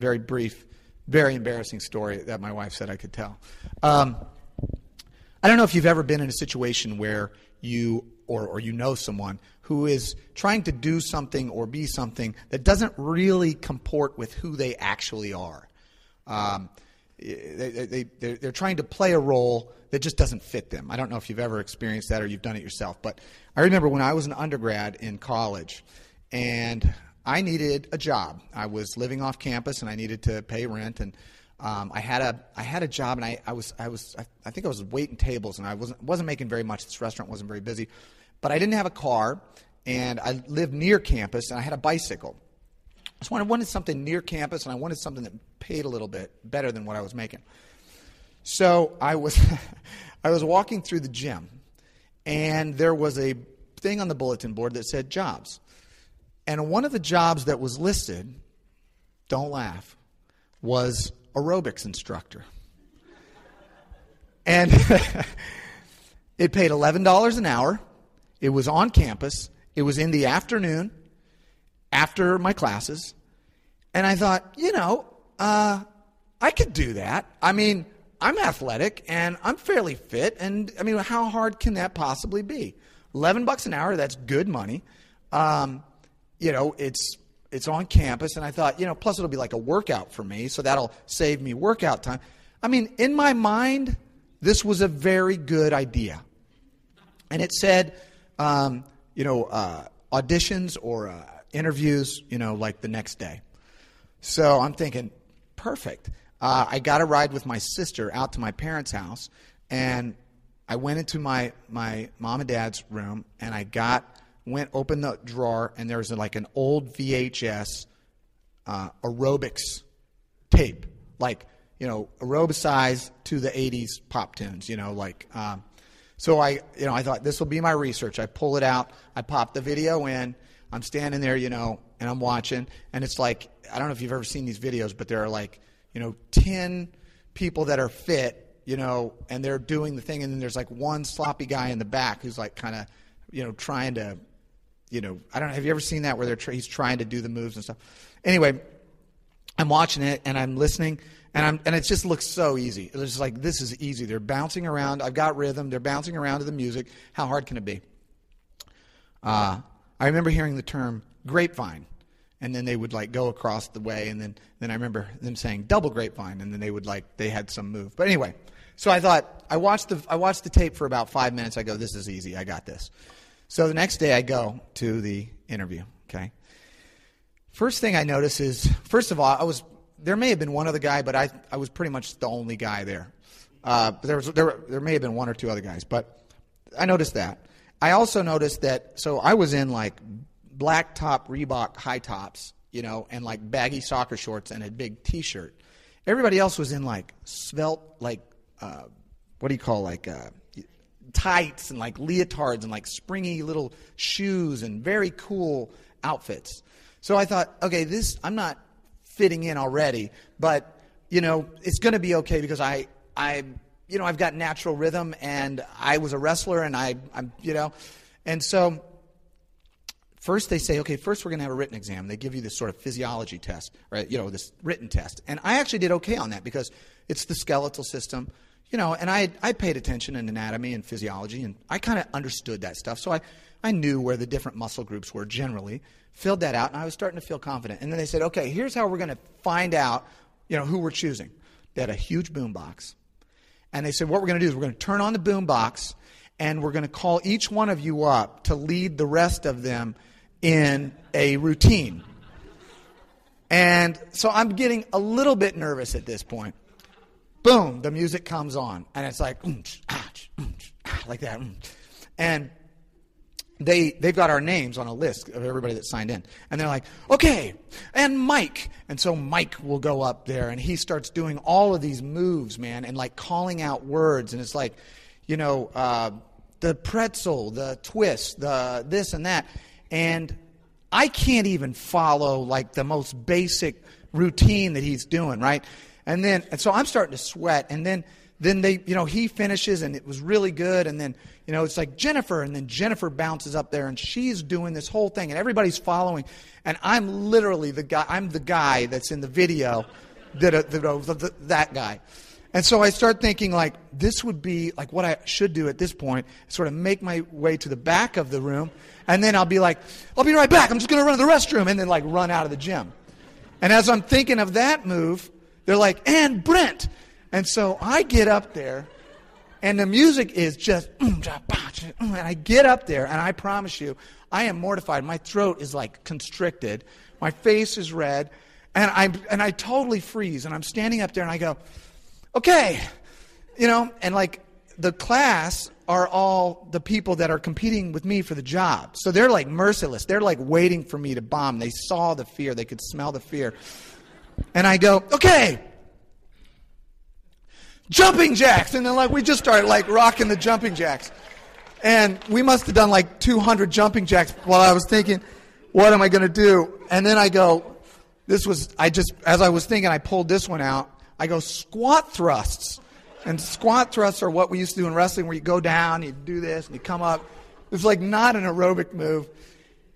very brief, very embarrassing story that my wife said I could tell. Um, I don't know if you've ever been in a situation where you or, or you know someone who is trying to do something or be something that doesn't really comport with who they actually are. Um, they, they, they, they're trying to play a role that just doesn't fit them. I don't know if you've ever experienced that or you've done it yourself, but I remember when I was an undergrad in college and I needed a job. I was living off campus and I needed to pay rent and um, I had a I had a job and I, I was I was I, I think I was waiting tables and I wasn't wasn't making very much. This restaurant wasn't very busy, but I didn't have a car and I lived near campus and I had a bicycle. So I wanted something near campus and I wanted something that paid a little bit better than what I was making. So I was I was walking through the gym and there was a thing on the bulletin board that said jobs. And one of the jobs that was listed, don't laugh, was aerobics instructor. And it paid $11 an hour. It was on campus. It was in the afternoon after my classes. And I thought, you know, uh, I could do that. I mean, I'm athletic and I'm fairly fit. And I mean, how hard can that possibly be? 11 bucks an hour, that's good money. Um, you know, it's it's on campus, and I thought, you know, plus it'll be like a workout for me, so that'll save me workout time. I mean, in my mind, this was a very good idea. And it said, um, you know, uh, auditions or uh, interviews, you know, like the next day. So I'm thinking, perfect. Uh, I got a ride with my sister out to my parents' house, and I went into my, my mom and dad's room, and I got went opened the drawer and there was like an old VHS uh, aerobics tape, like you know aerobicize to the '80s pop tunes. You know, like um, so. I you know I thought this will be my research. I pull it out. I pop the video in. I'm standing there, you know, and I'm watching, and it's like I don't know if you've ever seen these videos, but there are like you know ten people that are fit, you know, and they're doing the thing, and then there's like one sloppy guy in the back who's like kind of you know trying to you know, I don't know. Have you ever seen that where they're he's trying to do the moves and stuff? Anyway, I'm watching it and I'm listening, and I'm and it just looks so easy. It's just like this is easy. They're bouncing around. I've got rhythm. They're bouncing around to the music. How hard can it be? Uh, I remember hearing the term grapevine, and then they would like go across the way, and then then I remember them saying double grapevine, and then they would like they had some move. But anyway, so I thought I watched the I watched the tape for about five minutes. I go, this is easy. I got this. So the next day I go to the interview, okay? First thing I notice is, first of all, I was there may have been one other guy, but I, I was pretty much the only guy there. Uh, there, was, there, there may have been one or two other guys, but I noticed that. I also noticed that, so I was in like black top Reebok high tops, you know, and like baggy soccer shorts and a big t shirt. Everybody else was in like svelte, like, uh, what do you call like, uh, tights and like leotards and like springy little shoes and very cool outfits. So I thought, okay, this I'm not fitting in already, but you know, it's going to be okay because I I you know, I've got natural rhythm and I was a wrestler and I I'm you know, and so first they say, okay, first we're going to have a written exam. They give you this sort of physiology test, right? You know, this written test. And I actually did okay on that because it's the skeletal system you know, and I I paid attention in anatomy and physiology, and I kind of understood that stuff. So I I knew where the different muscle groups were generally. Filled that out, and I was starting to feel confident. And then they said, okay, here's how we're going to find out, you know, who we're choosing. They had a huge boom box, and they said, what we're going to do is we're going to turn on the boom box, and we're going to call each one of you up to lead the rest of them in a routine. And so I'm getting a little bit nervous at this point boom, the music comes on, and it's like ah, ah, like that, and they they've got our names on a list of everybody that signed in, and they're like, okay, and Mike, and so Mike will go up there, and he starts doing all of these moves, man, and like calling out words, and it's like, you know, uh, the pretzel, the twist, the this and that, and I can't even follow like the most basic routine that he's doing, right? And then, and so I'm starting to sweat. And then then they, you know, he finishes and it was really good. And then, you know, it's like Jennifer. And then Jennifer bounces up there and she's doing this whole thing and everybody's following. And I'm literally the guy, I'm the guy that's in the video that, uh, that, uh, that guy. And so I start thinking like this would be like what I should do at this point, sort of make my way to the back of the room, and then I'll be like, I'll be right back. I'm just going to run to the restroom, and then like run out of the gym. And as I'm thinking of that move, they're like, and Brent. And so I get up there, and the music is just, mm, mm, and I get up there, and I promise you, I am mortified. My throat is like constricted, my face is red, and I and I totally freeze. And I'm standing up there, and I go, okay, you know, and like the class are all the people that are competing with me for the job. So they're like merciless. They're like waiting for me to bomb. They saw the fear, they could smell the fear. And I go, okay, jumping jacks. And then like we just start like rocking the jumping jacks. And we must have done like 200 jumping jacks while I was thinking, what am I going to do? And then I go, this was, I just, as I was thinking, I pulled this one out. I go, squat thrusts. And squat thrusts are what we used to do in wrestling, where you go down, you do this, and you come up. It's like not an aerobic move.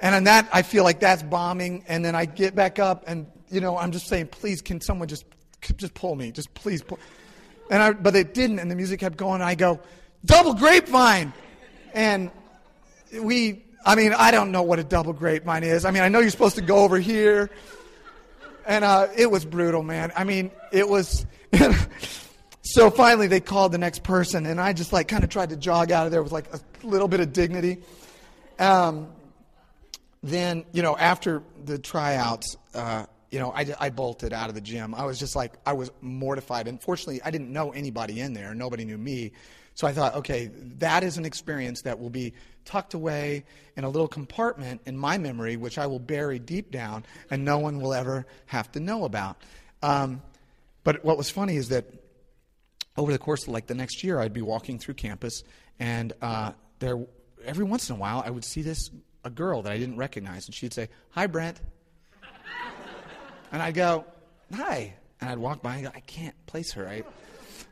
And on that, I feel like that's bombing. And then I get back up, and you know, I'm just saying, please, can someone just just pull me? Just please pull. And I, but it didn't, and the music kept going. I go, double grapevine, and we. I mean, I don't know what a double grapevine is. I mean, I know you're supposed to go over here, and uh, it was brutal, man. I mean, it was. So finally, they called the next person, and I just like kind of tried to jog out of there with like a little bit of dignity. Um, then, you know, after the tryouts, uh, you know, I, I bolted out of the gym. I was just like, I was mortified. Unfortunately, I didn't know anybody in there. Nobody knew me. So I thought, okay, that is an experience that will be tucked away in a little compartment in my memory, which I will bury deep down, and no one will ever have to know about. Um, but what was funny is that over the course of like the next year, I'd be walking through campus, and uh, there, every once in a while, I would see this a girl that I didn't recognize, and she'd say, "Hi, Brent," and I'd go, "Hi," and I'd walk by and go, "I can't place her." Right?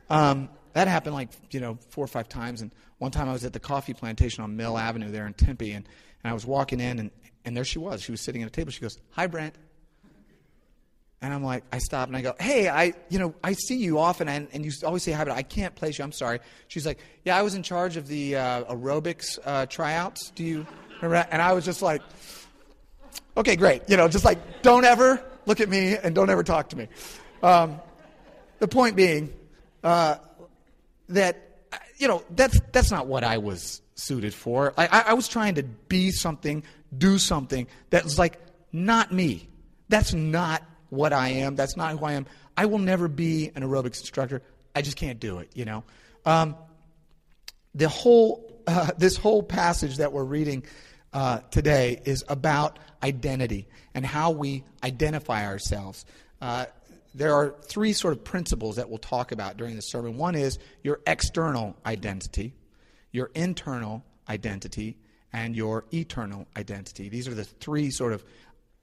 Um, that happened like you know four or five times, and one time I was at the coffee plantation on Mill Avenue there in Tempe, and, and I was walking in, and, and there she was. She was sitting at a table. She goes, "Hi, Brent." And I'm like, I stop and I go, hey, I, you know, I see you often and, and you always say hi, but I can't place you. I'm sorry. She's like, yeah, I was in charge of the uh, aerobics uh, tryouts. Do you remember that? And I was just like, okay, great. You know, just like, don't ever look at me and don't ever talk to me. Um, the point being uh, that, you know, that's, that's not what I was suited for. I, I, I was trying to be something, do something that was like not me. That's not what I am. That's not who I am. I will never be an aerobics instructor. I just can't do it, you know. Um, the whole, uh, this whole passage that we're reading uh, today is about identity and how we identify ourselves. Uh, there are three sort of principles that we'll talk about during the sermon. One is your external identity, your internal identity, and your eternal identity. These are the three sort of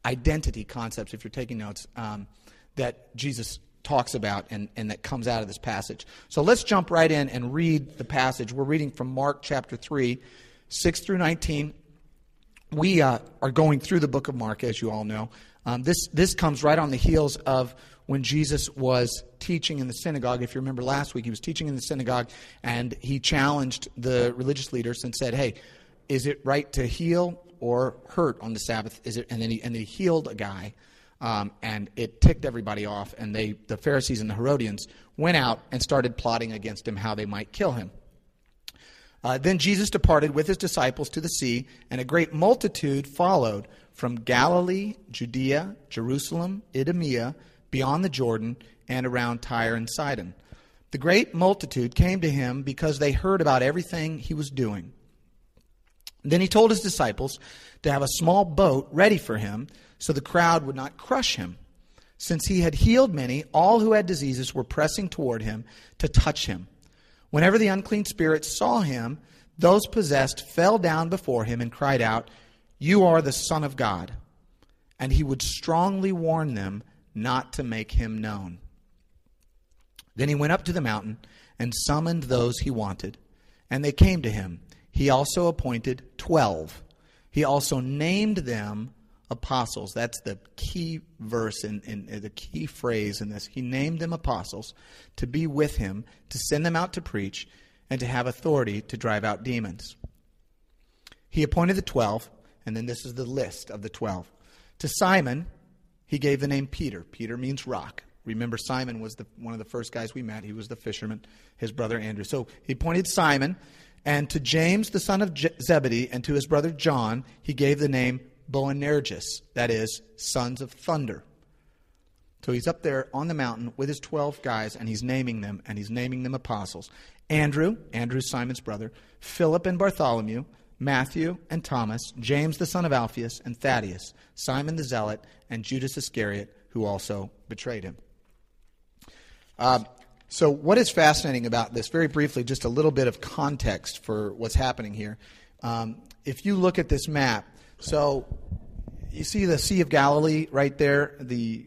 identity concepts, if you're taking notes, um, that Jesus talks about and, and that comes out of this passage. So let's jump right in and read the passage. We're reading from Mark chapter 3, 6 through 19. We uh, are going through the book of Mark, as you all know. Um, this, this comes right on the heels of when Jesus was teaching in the synagogue. If you remember last week, he was teaching in the synagogue and he challenged the religious leaders and said, Hey, is it right to heal or hurt on the Sabbath? Is it? And then he and then he healed a guy, um, and it ticked everybody off. And they, the Pharisees and the Herodians, went out and started plotting against him how they might kill him. Uh, then Jesus departed with his disciples to the sea, and a great multitude followed from Galilee, Judea, Jerusalem, Idumea, beyond the Jordan, and around Tyre and Sidon. The great multitude came to him because they heard about everything he was doing. Then he told his disciples to have a small boat ready for him so the crowd would not crush him. Since he had healed many, all who had diseases were pressing toward him to touch him. Whenever the unclean spirits saw him, those possessed fell down before him and cried out, You are the Son of God. And he would strongly warn them not to make him known. Then he went up to the mountain and summoned those he wanted, and they came to him. He also appointed twelve. He also named them apostles. That's the key verse in, the key phrase in this. He named them apostles to be with him, to send them out to preach, and to have authority to drive out demons. He appointed the twelve, and then this is the list of the twelve. To Simon, he gave the name Peter. Peter means rock. Remember, Simon was the, one of the first guys we met. He was the fisherman, his brother Andrew. So he appointed Simon, and to James, the son of Je- Zebedee, and to his brother John, he gave the name Boanerges, that is, sons of thunder. So he's up there on the mountain with his 12 guys, and he's naming them, and he's naming them apostles. Andrew, Andrew Simon's brother, Philip and Bartholomew, Matthew and Thomas, James the son of Alphaeus, and Thaddeus, Simon the Zealot, and Judas Iscariot, who also betrayed him. Uh, so, what is fascinating about this, very briefly, just a little bit of context for what's happening here. Um, if you look at this map, so you see the Sea of Galilee right there, the,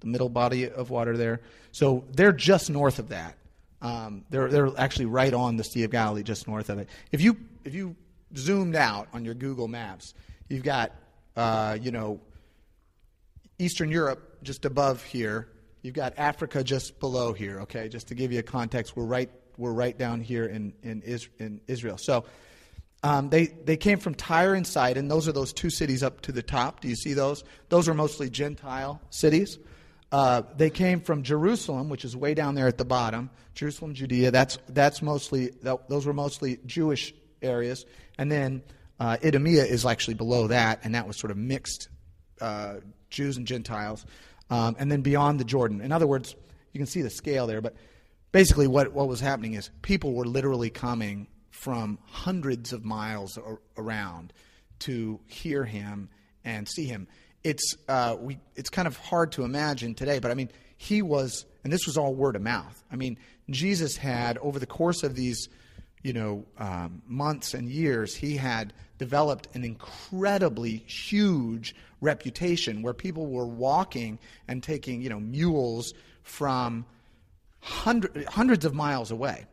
the middle body of water there. So, they're just north of that. Um, they're, they're actually right on the Sea of Galilee, just north of it. If you, if you zoomed out on your Google Maps, you've got, uh, you know, Eastern Europe just above here. You've got Africa just below here. Okay, just to give you a context, we're right we're right down here in in, in Israel. So. Um, they, they came from Tyre and Sidon. Those are those two cities up to the top. Do you see those? Those are mostly Gentile cities. Uh, they came from Jerusalem, which is way down there at the bottom. Jerusalem, Judea. That's that's mostly those were mostly Jewish areas. And then uh, Idumea is actually below that, and that was sort of mixed uh, Jews and Gentiles. Um, and then beyond the Jordan. In other words, you can see the scale there, but basically what, what was happening is people were literally coming from hundreds of miles around to hear him and see him. It's, uh, we, it's kind of hard to imagine today, but I mean, he was, and this was all word of mouth. I mean, Jesus had, over the course of these you know, um, months and years, he had developed an incredibly huge reputation where people were walking and taking, you know, mules from hundred, hundreds of miles away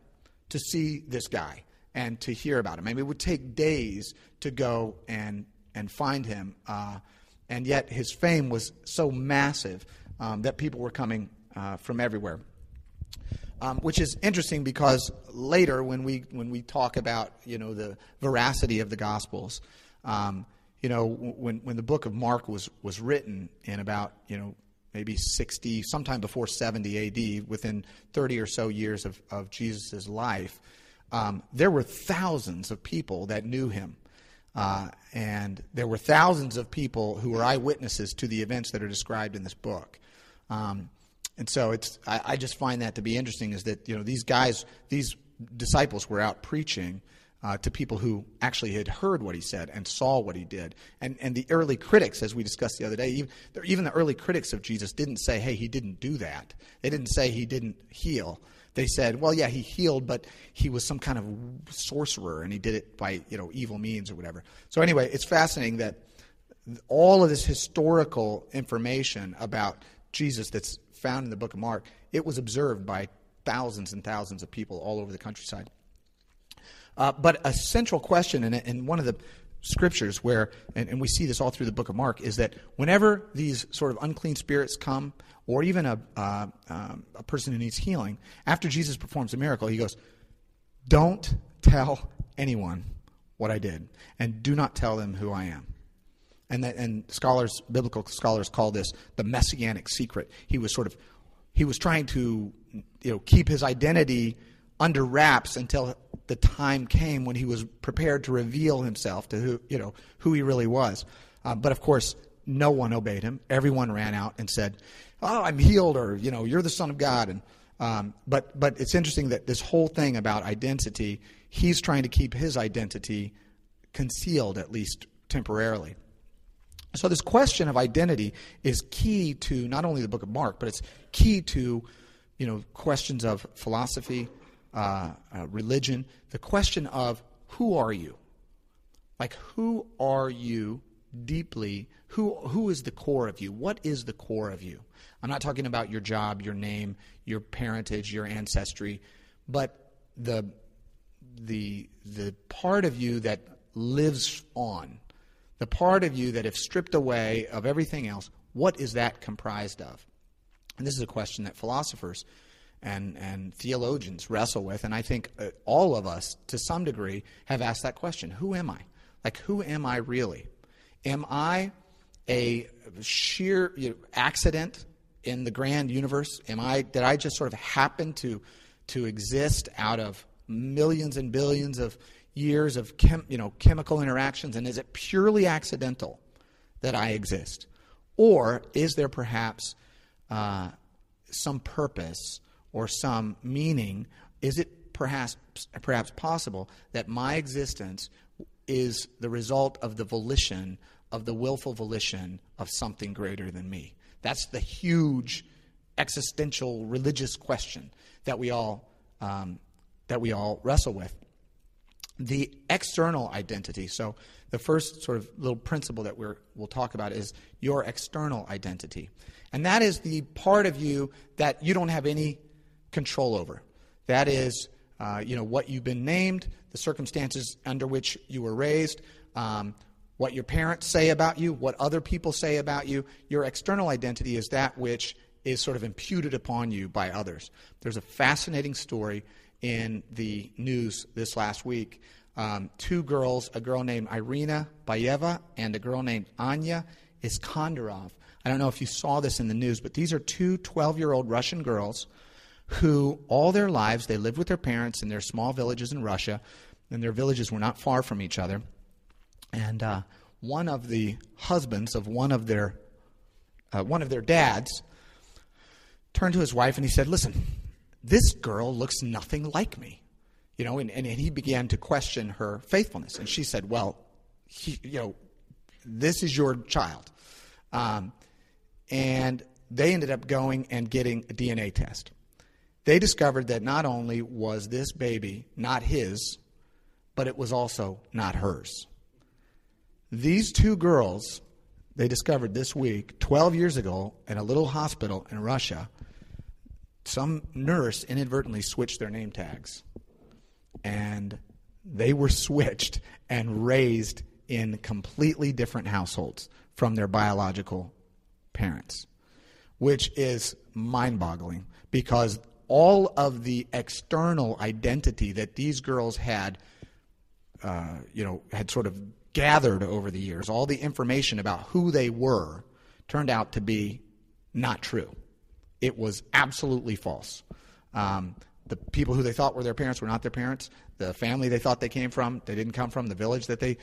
to see this guy and to hear about him. I mean, it would take days to go and, and find him. Uh, and yet his fame was so massive um, that people were coming uh, from everywhere um, which is interesting because later when we when we talk about you know the veracity of the Gospels, um, you know when when the book of Mark was was written in about you know maybe 60 sometime before 70 AD within 30 or so years of of Jesus' life, um, there were thousands of people that knew him. Uh, and there were thousands of people who were eyewitnesses to the events that are described in this book. Um, and so it's I, I, just find that to be interesting is that you know these guys these disciples were out preaching uh, to people who actually had heard what he said and saw what he did and and the early critics as we discussed the other day even, even the early critics of Jesus didn't say hey he didn't do that they didn't say he didn't heal they said well yeah he healed but he was some kind of sorcerer and he did it by you know evil means or whatever so anyway it's fascinating that all of this historical information about Jesus that's found in the book of Mark, it was observed by thousands and thousands of people all over the countryside. Uh, but a central question and, in one of the scriptures where, and, and, we see this all through the book of Mark, is that whenever these sort of unclean spirits come, or even a, uh, um, a person who needs healing, after Jesus performs a miracle, he goes, Don't tell anyone what I did, and do not tell them who I am and that, and scholars, biblical scholars, call this the messianic secret. He was sort of he was trying to you know keep his identity under wraps until the time came when he was prepared to reveal himself to who you know who he really was. Uh, but of course, no one obeyed him. Everyone ran out and said, "Oh, I'm healed," or you know, "You're the Son of God." And um, but but it's interesting that this whole thing about identity, he's trying to keep his identity concealed at least temporarily. So, this question of identity is key to not only the book of Mark, but it's key to you know, questions of philosophy, uh, uh, religion, the question of who are you? Like, who are you deeply who who is the core of you? What is the core of you? I'm not talking about your job, your name, your parentage, your ancestry, but the the the part of you that lives on, the part of you that if stripped away of everything else, what is that comprised of? And this is a question that philosophers and, and theologians wrestle with. And I think uh, all of us, to some degree, have asked that question Who am I? Like, who am I really? Am I a sheer you know, accident in the grand universe? Am I, did I just sort of happen to, to exist out of millions and billions of years of chem, you know, chemical interactions? And is it purely accidental that I exist? Or is there perhaps uh, some purpose or some meaning? Is it perhaps perhaps possible that my existence is the result of the volition of the willful volition of something greater than me? That's the huge existential religious question that we all um, that we all wrestle with. The external identity. So the first sort of little principle that we will talk about is your external identity. And that is the part of you that you don't have any control over. That is, uh, you know, what you've been named, the circumstances under which you were raised, um, what your parents say about you, what other people say about you. Your external identity is that which is sort of imputed upon you by others. There's a fascinating story in the news this last week. Um, two girls, a girl named Irina Bayeva and a girl named Anya Iskandarov. I don't know if you saw this in the news, but these are two 12 year old Russian girls who all their lives they lived with their parents in their small villages in Russia, and their villages were not far from each other. And uh, one of the husbands of one of their uh, one of their dads turned to his wife and he said, "Listen, this girl looks nothing like me." You know, and, and he began to question her faithfulness. And she said, Well, he, you know, this is your child. Um, and they ended up going and getting a DNA test they discovered that not only was this baby not his, but it was also not hers. These two girls, they discovered this week, 12 years ago, in a little hospital in Russia, some nurse inadvertently switched their name tags. And they were switched and raised in completely different households from their biological parents, which is mind boggling because all of the external identity that these girls had, uh, you know, had sort of gathered over the years, all the information about who they were, turned out to be not true. It was absolutely false. Um, the people who they thought were their parents were not their parents. The family they thought they came from, they didn't come from. The village that they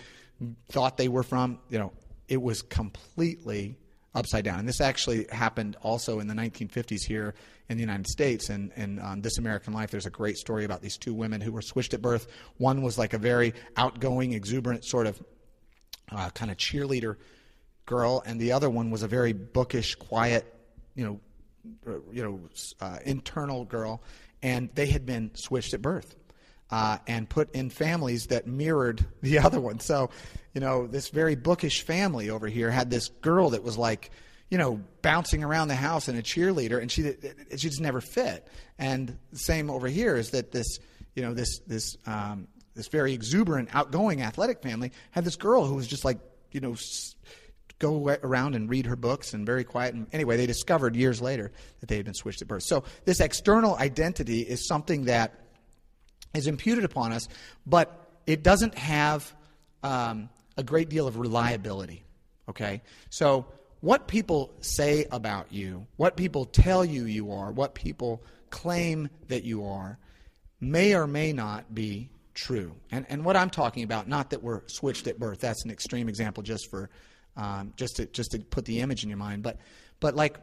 thought they were from, you know, it was completely upside down. And this actually happened also in the 1950s here in the United States. And, and on This American Life, there's a great story about these two women who were switched at birth. One was like a very outgoing, exuberant sort of uh, kind of cheerleader girl, and the other one was a very bookish, quiet, you know, uh, you know, uh, internal girl. And they had been switched at birth. Uh, and put in families that mirrored the other one. So, you know, this very bookish family over here had this girl that was like, you know, bouncing around the house and a cheerleader, and she she just never fit. And the same over here is that this, you know, this this um, this very exuberant, outgoing, athletic family had this girl who was just like, you know, go around and read her books and very quiet. And anyway, they discovered years later that they had been switched at birth. So this external identity is something that is imputed upon us, but it doesn't have um, a great deal of reliability. Okay, so what people say about you, what people tell you you are, what people claim that you are, may or may not be true. And, and what I'm talking about, not that we're switched at birth, that's an extreme example just for um, just to just to put the image in your mind, but but like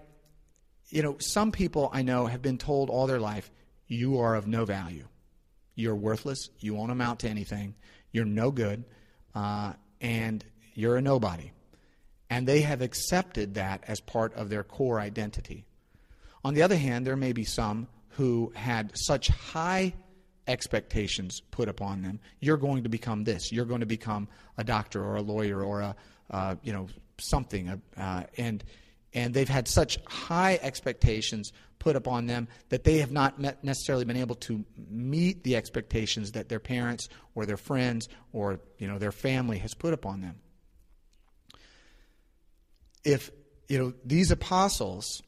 you know, some people I know have been told all their life, you are of no value, you're worthless, you won't amount to anything, you're no good, uh, and you're a nobody. And they have accepted that as part of their core identity. On the other hand, there may be some who had such high expectations put upon them. You're going to become this. You're going to become a doctor or a lawyer or a uh, you know something. Uh, and and they've had such high expectations put upon them that they have not necessarily been able to meet the expectations that their parents or their friends or you know their family has put upon them. If you know these apostles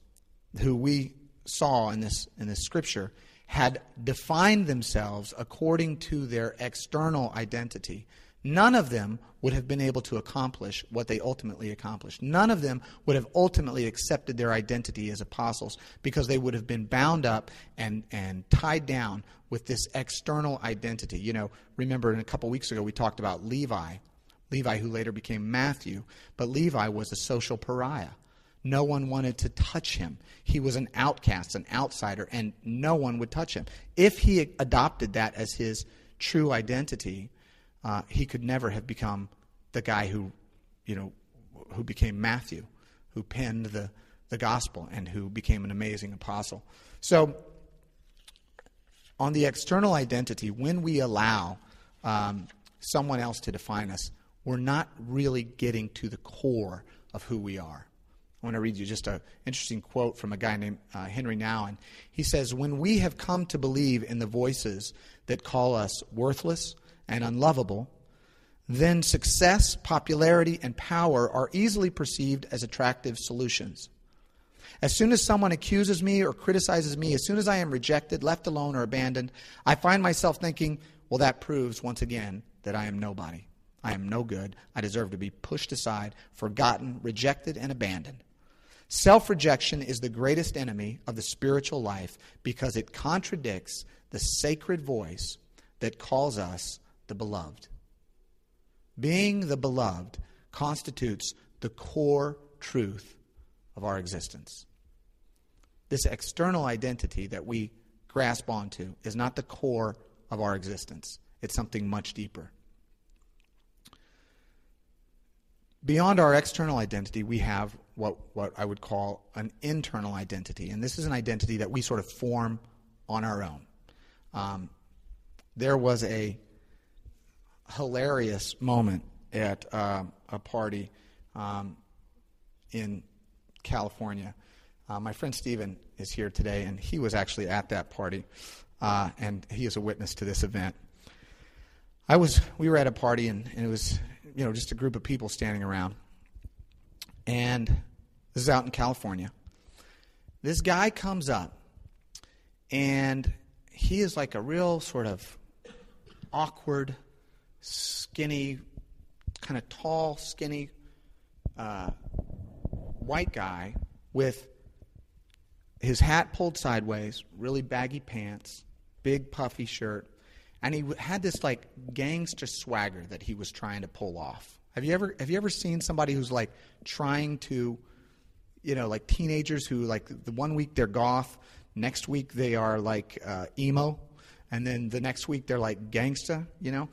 who we saw in this in this scripture had defined themselves according to their external identity, none of them would have been able to accomplish what they ultimately accomplished. None of them would have ultimately accepted their identity as apostles because they would have been bound up and, and tied down with this external identity. You know, remember in a couple weeks ago we talked about Levi, Levi who later became Matthew, but Levi was a social pariah. No one wanted to touch him. He was an outcast, an outsider, and no one would touch him. If he adopted that as his true identity, uh, he could never have become the guy who, you know, who became Matthew, who penned the, the gospel, and who became an amazing apostle. So, on the external identity, when we allow um, someone else to define us, we're not really getting to the core of who we are. I want to read you just an interesting quote from a guy named uh, Henry Nouwen. He says, When we have come to believe in the voices that call us worthless and unlovable, then success, popularity, and power are easily perceived as attractive solutions. As soon as someone accuses me or criticizes me, as soon as I am rejected, left alone, or abandoned, I find myself thinking, well, that proves once again that I am nobody. I am no good. I deserve to be pushed aside, forgotten, rejected, and abandoned. Self rejection is the greatest enemy of the spiritual life because it contradicts the sacred voice that calls us the beloved. Being the beloved constitutes the core truth of our existence. This external identity that we grasp onto is not the core of our existence, it's something much deeper. Beyond our external identity, we have what, what I would call an internal identity. And this is an identity that we sort of form on our own. Um, there was a hilarious moment at uh, a party um, in California. Uh, my friend Stephen is here today, and he was actually at that party, uh, and he is a witness to this event. I was, we were at a party, and, and it was, you know, just a group of people standing around. And this is out in California. This guy comes up, and he is like a real sort of awkward, skinny, kind of tall, skinny uh, white guy with his hat pulled sideways, really baggy pants, big puffy shirt, and he had this like gangster swagger that he was trying to pull off. Have you ever have you ever seen somebody who's like trying to, you know, like teenagers who like the one week they're goth, next week they are like uh, emo, and then the next week they're like gangsta, you know?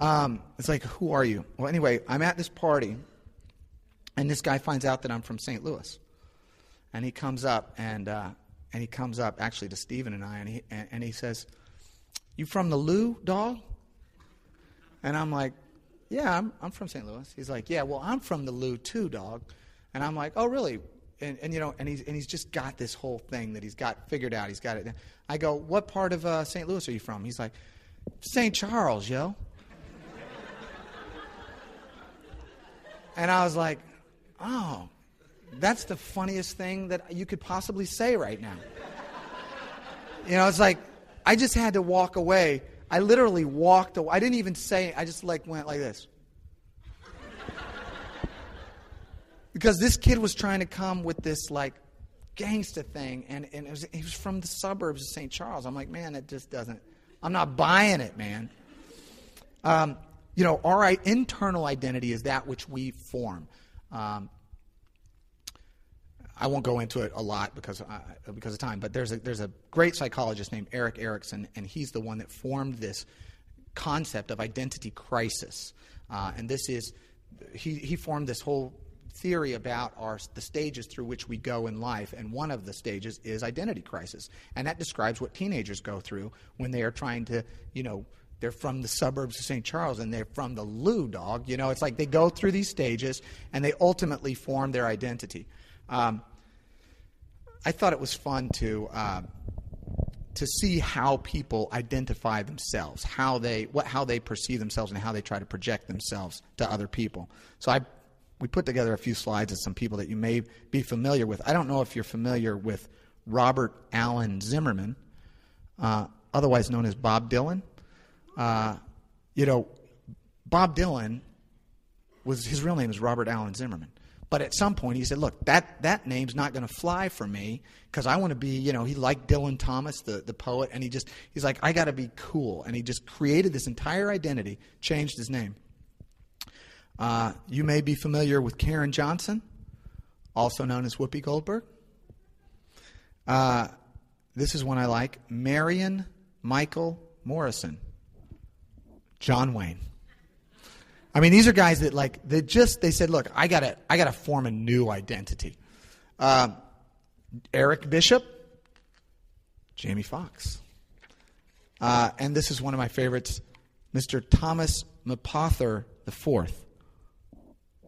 Um, it's like, who are you? Well, anyway, I'm at this party, and this guy finds out that I'm from St. Louis, and he comes up and uh, and he comes up actually to Stephen and I, and he and, and he says, "You from the Lou, dog?" And I'm like, yeah, I'm, I'm from St. Louis. He's like, Yeah, well, I'm from the Lou too, dog. And I'm like, Oh, really? And, and you know, and he's, and he's just got this whole thing that he's got figured out. He's got it. I go, What part of uh, St. Louis are you from? He's like, St. Charles, yo. And I was like, Oh, that's the funniest thing that you could possibly say right now. You know, it's like, I just had to walk away I literally walked away. I didn't even say, I just like went like this. because this kid was trying to come with this like gangsta thing, and, and it was, he was from the suburbs of St. Charles. I'm like, man, it just doesn't, I'm not buying it, man. Um, you know, our internal identity is that which we form. Um, I won't go into it a lot because uh, because of time, but there's a there's a great psychologist named Erik Erikson, and he's the one that formed this concept of identity crisis. Uh, and this is he he formed this whole theory about our, the stages through which we go in life, and one of the stages is identity crisis. And that describes what teenagers go through when they are trying to, you know, they're from the suburbs of St. Charles and they're from the Lou dog. You know, it's like they go through these stages and they ultimately form their identity. Um, I thought it was fun to. Uh, to see how people identify themselves, how they what how they perceive themselves, and how they try to project themselves to other people. So I we put together a few slides of some people that you may be familiar with. I don't know if you're familiar with Robert Allen Zimmerman, uh, otherwise known as Bob Dylan. Uh, you know, Bob Dylan was his real name is Robert Allen Zimmerman. But at some point, he said, "Look, that that name's not going to fly for me because I want to be." You know, he liked Dylan Thomas, the the poet, and he just he's like, "I got to be cool," and he just created this entire identity, changed his name. Uh, you may be familiar with Caryn Johnson, also known as Whoopi Goldberg. Uh, this is one I like Marion Michael Morrison, John Wayne. I mean, these are guys that like they just they said, look, I gotta I gotta form a new identity. Uh, Eric Bishop, Jamie Foxx, uh, and this is one of my favorites, Mr. Thomas Mapother the Fourth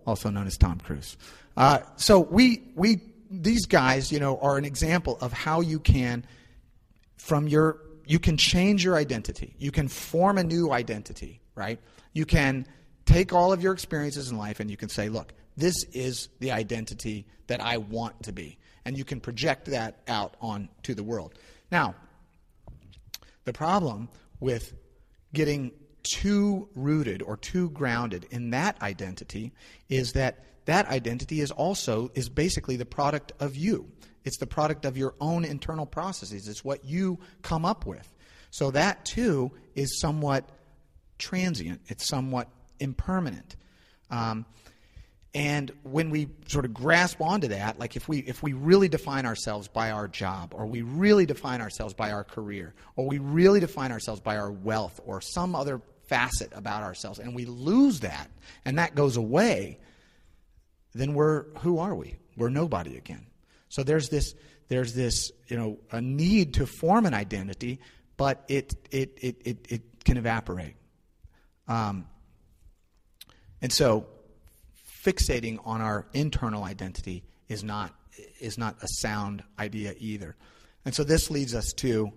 also known as Tom Cruise. Uh, so we we these guys, you know, are an example of how you can from your you can change your identity. You can form a new identity, right? You can take all of your experiences in life and you can say, look, this is the identity that I want to be. And you can project that out onto the world. Now, the problem with getting too rooted or too grounded in that identity is that that identity is also is basically the product of you it's the product of your own internal processes it's what you come up with so that too is somewhat transient it's somewhat impermanent um, and when we sort of grasp onto that, like if we if we really define ourselves by our job, or we really define ourselves by our career, or we really define ourselves by our wealth, or some other facet about ourselves and we lose that and that goes away, then we're who are we? We're nobody again. So there's this there's this you know a need to form an identity, but it it it it, it can evaporate. Um, and so fixating on our internal identity is not is not a sound idea either. And so this leads us to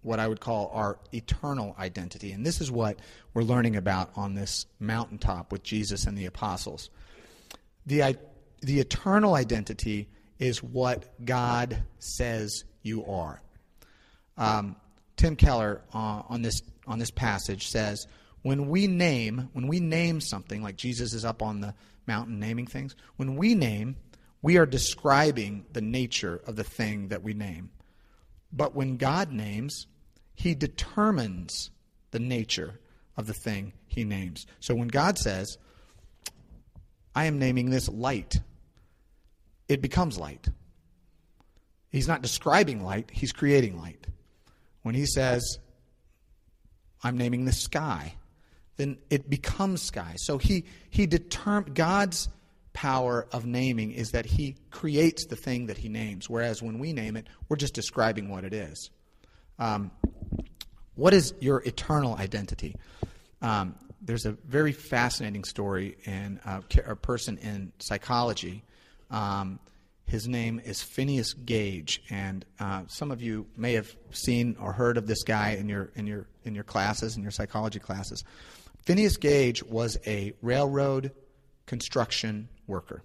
what I would call our eternal identity. And this is what we're learning about on this mountaintop with Jesus and the apostles. The, the eternal identity is what God says you are. Um, Tim Keller uh, on this on this passage says, when we name when we name something like Jesus is up on the mountain naming things, when we name, we are describing the nature of the thing that we name. But when God names, he determines the nature of the thing he names. So when God says, I am naming this light, it becomes light. He's not describing light, he's creating light. When he says, I'm naming the sky, then it becomes sky. So he, he determines God's power of naming is that he creates the thing that he names, whereas when we name it, we're just describing what it is. Um, what is your eternal identity? Um, there's a very fascinating story in uh, a person in psychology. Um, his name is Phineas Gage, and uh, some of you may have seen or heard of this guy in your in your in your classes, in your psychology classes. Phineas Gage was a railroad construction worker,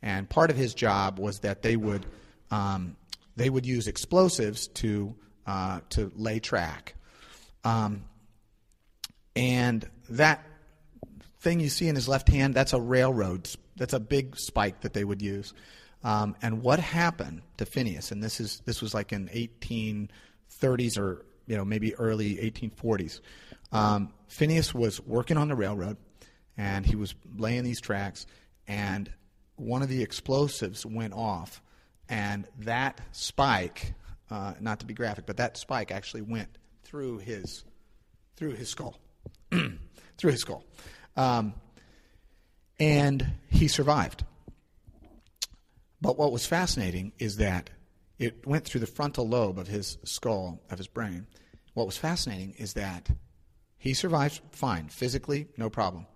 and part of his job was that they would um, they would use explosives to uh, to lay track. Um, and that thing you see in his left hand, that's a railroad. That's a big spike that they would use. Um, and what happened to Phineas? And this is this was like in 1830s or you know maybe early 1840s. Um, Phineas was working on the railroad, and he was laying these tracks, and one of the explosives went off, and that spike, uh, not to be graphic, but that spike actually went through his through his skull, through his skull, um, and he survived. But what was fascinating is that it went through the frontal lobe of his skull, of his brain. What was fascinating is that he survived fine, physically, no problem.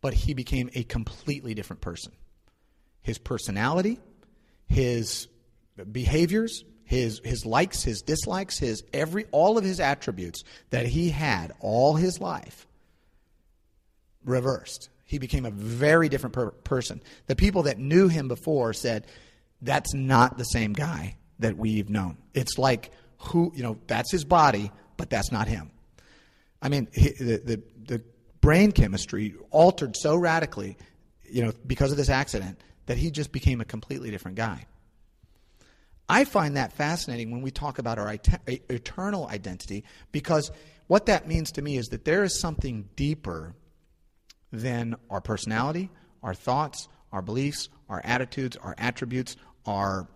But he became a completely different person. His personality, his behaviors, his, his likes, his dislikes, his every all of his attributes that he had all his life reversed. He became a very different per- person. The people that knew him before said, "That's not the same guy that we've known." It's like who you know that's his body, but that's not him. I mean, he, the, the the brain chemistry altered so radically, you know, because of this accident that he just became a completely different guy. I find that fascinating when we talk about our eternal identity because what that means to me is that there is something deeper than our personality, our thoughts, our beliefs, our attitudes, our attributes, our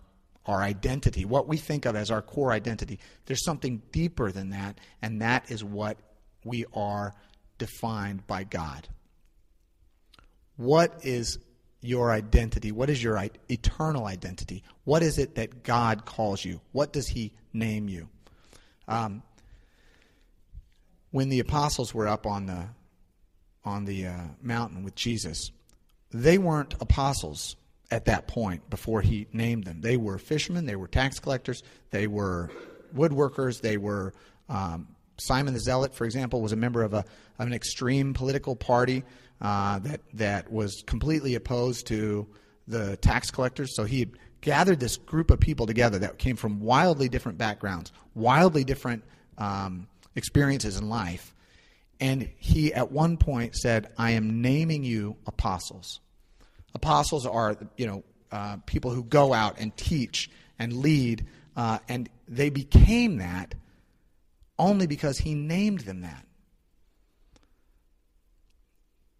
our identity, what we think of as our core identity. There's something deeper than that, and that is what we are defined by God. What is your identity? What is your eternal identity? What is it that God calls you? What does He name you? Um, when the apostles were up on the on the uh, mountain with Jesus, they weren't apostles at that point before He named them. They were fishermen. They were tax collectors. They were woodworkers. They were um, Simon the Zealot, for example, was a member of, a, of an extreme political party uh, that that was completely opposed to the tax collectors. So he gathered this group of people together that came from wildly different backgrounds, wildly different um, experiences in life, and he at one point said, "I am naming you apostles." Apostles are you know uh, people who go out and teach and lead, uh, and they became that only because he named them that.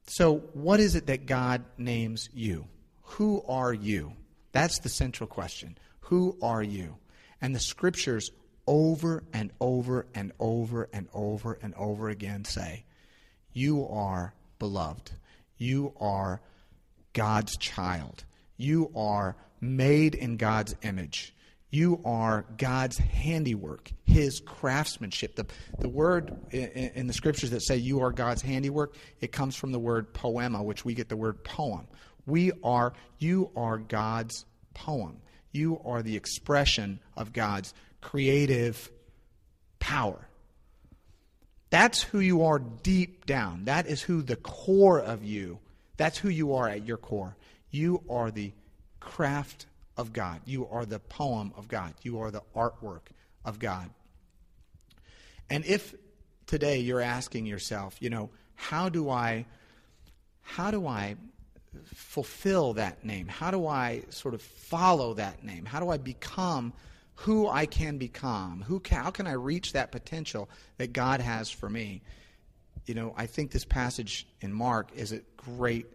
So, what is it that God names you? Who are you? That's the central question. Who are you? And the scriptures over and over and over and over and over again say, You are beloved. You are God's child. You are made in God's image. You are God's handiwork, His craftsmanship. The, the word in, in, the scriptures that say you are God's handiwork, it comes from the word poema, which we get the word poem. We are, you are God's poem. You are the expression of God's creative power. That's who you are deep down. That is who the core of you, that's who you are at your core. You are the craft of God. You are the poem of God. You are the artwork of God. And if today you're asking yourself, you know, how do I how do I fulfill that name? How do I sort of follow that name? How do I become who I can become? Who can, how can I reach that potential that God has for me? You know, I think this passage in Mark is a great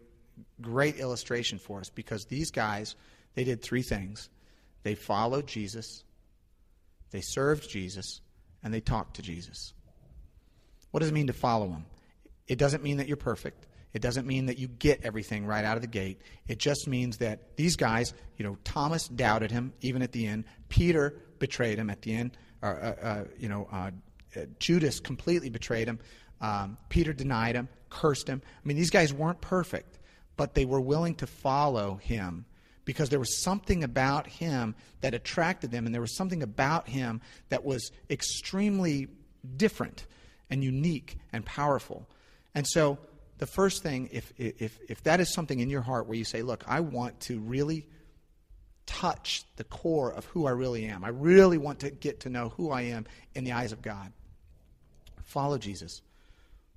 great illustration for us because these guys they did three things they followed Jesus, they served Jesus, and they talked to Jesus. What does it mean to follow him? It doesn't mean that you're perfect. It doesn't mean that you get everything right out of the gate. It just means that these guys, you know, Thomas doubted him even at the end. Peter betrayed him at the end. Or, uh, uh, you know, uh, Judas completely betrayed him. Um, Peter denied him, cursed him. I mean, these guys weren't perfect, but they were willing to follow him because there was something about him that attracted them, and there was something about him that was extremely different and unique and powerful. And so, the first thing, if, if, if that is something in your heart where you say, Look, I want to really touch the core of who I really am, I really want to get to know who I am in the eyes of God, follow Jesus.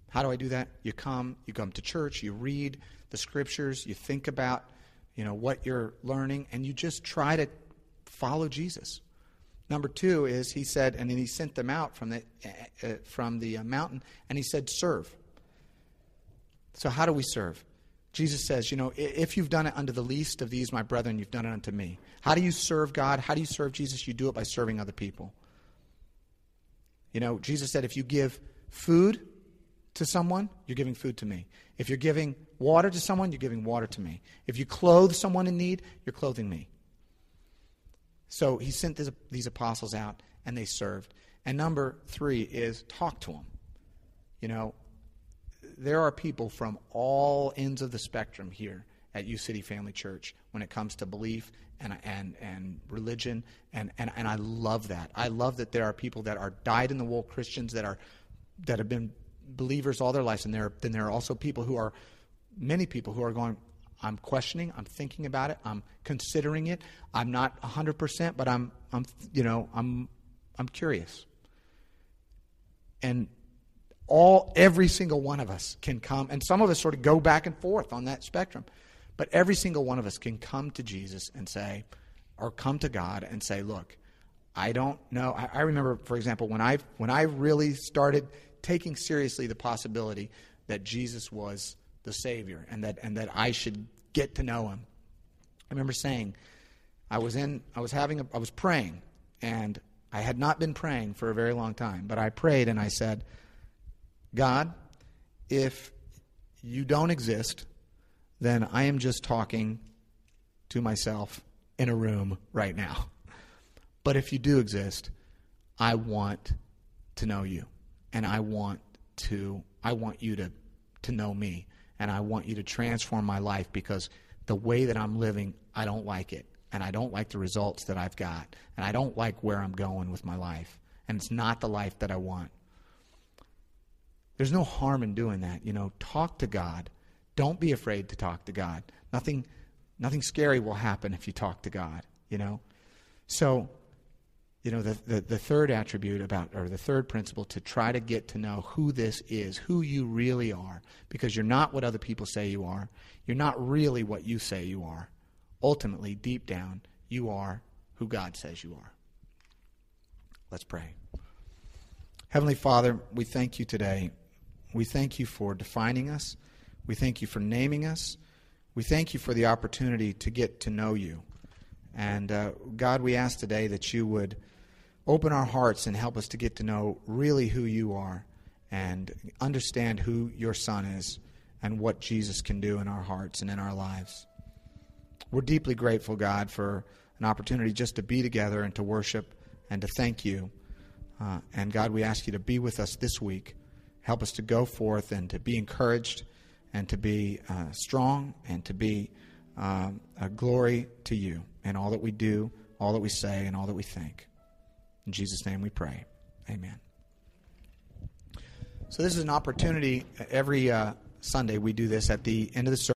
How do I do that? You come, you come to church, you read the scriptures, you think about you know what you're learning and you just try to follow jesus number two is he said and then he sent them out from the uh, from the uh, mountain and he said serve so how do we serve jesus says you know if you've done it unto the least of these my brethren you've done it unto me how do you serve god how do you serve jesus you do it by serving other people you know jesus said if you give food to someone, you're giving food to me. If you're giving water to someone, you're giving water to me. If you clothe someone in need, you're clothing me. So he sent these apostles out and they served. And number three is talk to them. You know, there are people from all ends of the spectrum here at U City Family Church when it comes to belief and and and religion and, and and I love that. I love that there are people that are dyed in the wool Christians that are that have been believers all their lives and there then there are also people who are many people who are going I'm questioning, I'm thinking about it, I'm considering it. I'm not 100%, but I'm I'm you know, I'm I'm curious. And all every single one of us can come and some of us sort of go back and forth on that spectrum but every single one of us can come to jesus and say or come to god and say look i don't know. I, I remember for example when i when i really started taking seriously the possibility that jesus was the savior and that and that i should get to know him. I remember saying i was in i was having a, i was praying and i had not been praying for a very long time but i prayed and i said God, if you don't exist, then I am just talking to myself in a room right now. But if you do exist, I want to know you. And I want to I want you to to know me and I want you to transform my life because the way that I'm living, I don't like it. And I don't like the results that I've got. And I don't like where I'm going with my life. And it's not the life that I want. There's no harm in doing that. You know, talk to God. Don't be afraid to talk to God. Nothing, nothing scary will happen if you talk to God. You know, so you know the, the, the third attribute about or the third principle to try to get to know who this is who you really are because you're not what other people say you are you're not really what you say you are ultimately deep down you are who god says you are let's pray heavenly father we thank you today we thank you for defining us. We thank you for naming us. We thank you for the opportunity to get to know you. And uh, God, we ask today that you would open our hearts and help us to get to know really who you are and understand who your Son is and what Jesus can do in our hearts and in our lives. We're deeply grateful, God, for an opportunity just to be together and to worship and to thank you. Uh, and God, we ask you to be with us this week. Help us to go forth and to be encouraged and to be uh, strong and to be um, a glory to you in all that we do, all that we say, and all that we think. In Jesus' name we pray. Amen. So, this is an opportunity. Every uh, Sunday, we do this at the end of the service.